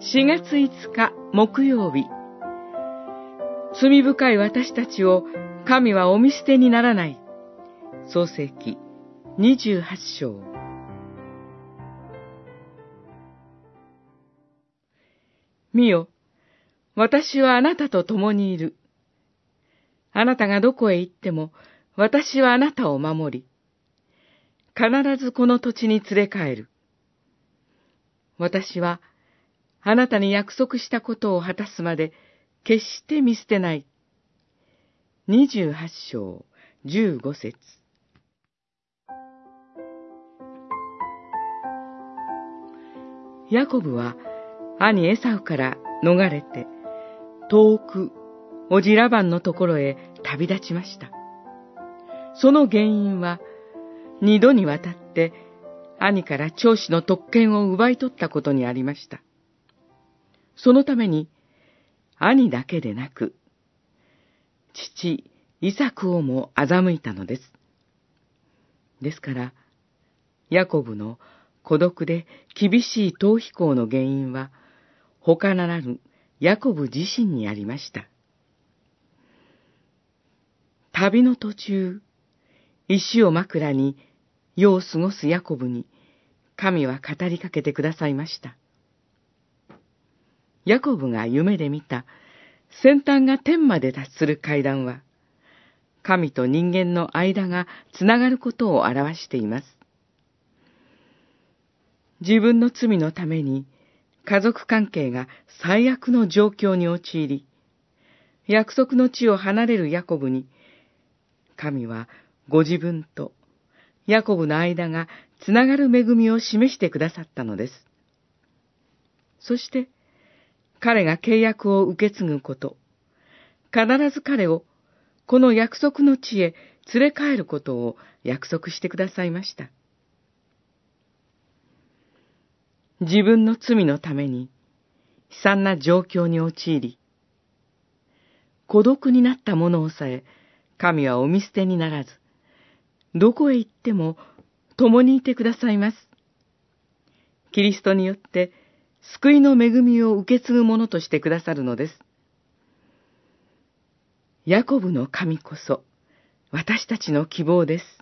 4月5日木曜日罪深い私たちを神はお見捨てにならない。創世記28章見よ、私はあなたと共にいる。あなたがどこへ行っても、私はあなたを守り、必ずこの土地に連れ帰る。私は、あなたに約束したことを果たすまで、決して見捨てない。二十八章、十五節。ヤコブは、兄エサウから逃れて、遠く、おじラバンのところへ旅立ちました。その原因は、二度にわたって兄から長子の特権を奪い取ったことにありました。そのために、兄だけでなく、父、イサクをも欺いたのです。ですから、ヤコブの孤独で厳しい逃避行の原因は、他ならぬヤコブ自身にありました。旅の途中、石を枕に夜を過ごすヤコブに、神は語りかけてくださいました。ヤコブが夢で見た先端が天まで達する階段は、神と人間の間がつながることを表しています。自分の罪のために家族関係が最悪の状況に陥り、約束の地を離れるヤコブに、神はご自分とヤコブの間がつながる恵みを示してくださったのです。そして、彼が契約を受け継ぐこと、必ず彼をこの約束の地へ連れ帰ることを約束してくださいました。自分の罪のために悲惨な状況に陥り、孤独になった者をさえ神はお見捨てにならず、どこへ行っても共にいてくださいます。キリストによって救いの恵みを受け継ぐ者としてくださるのです。ヤコブの神こそ私たちの希望です。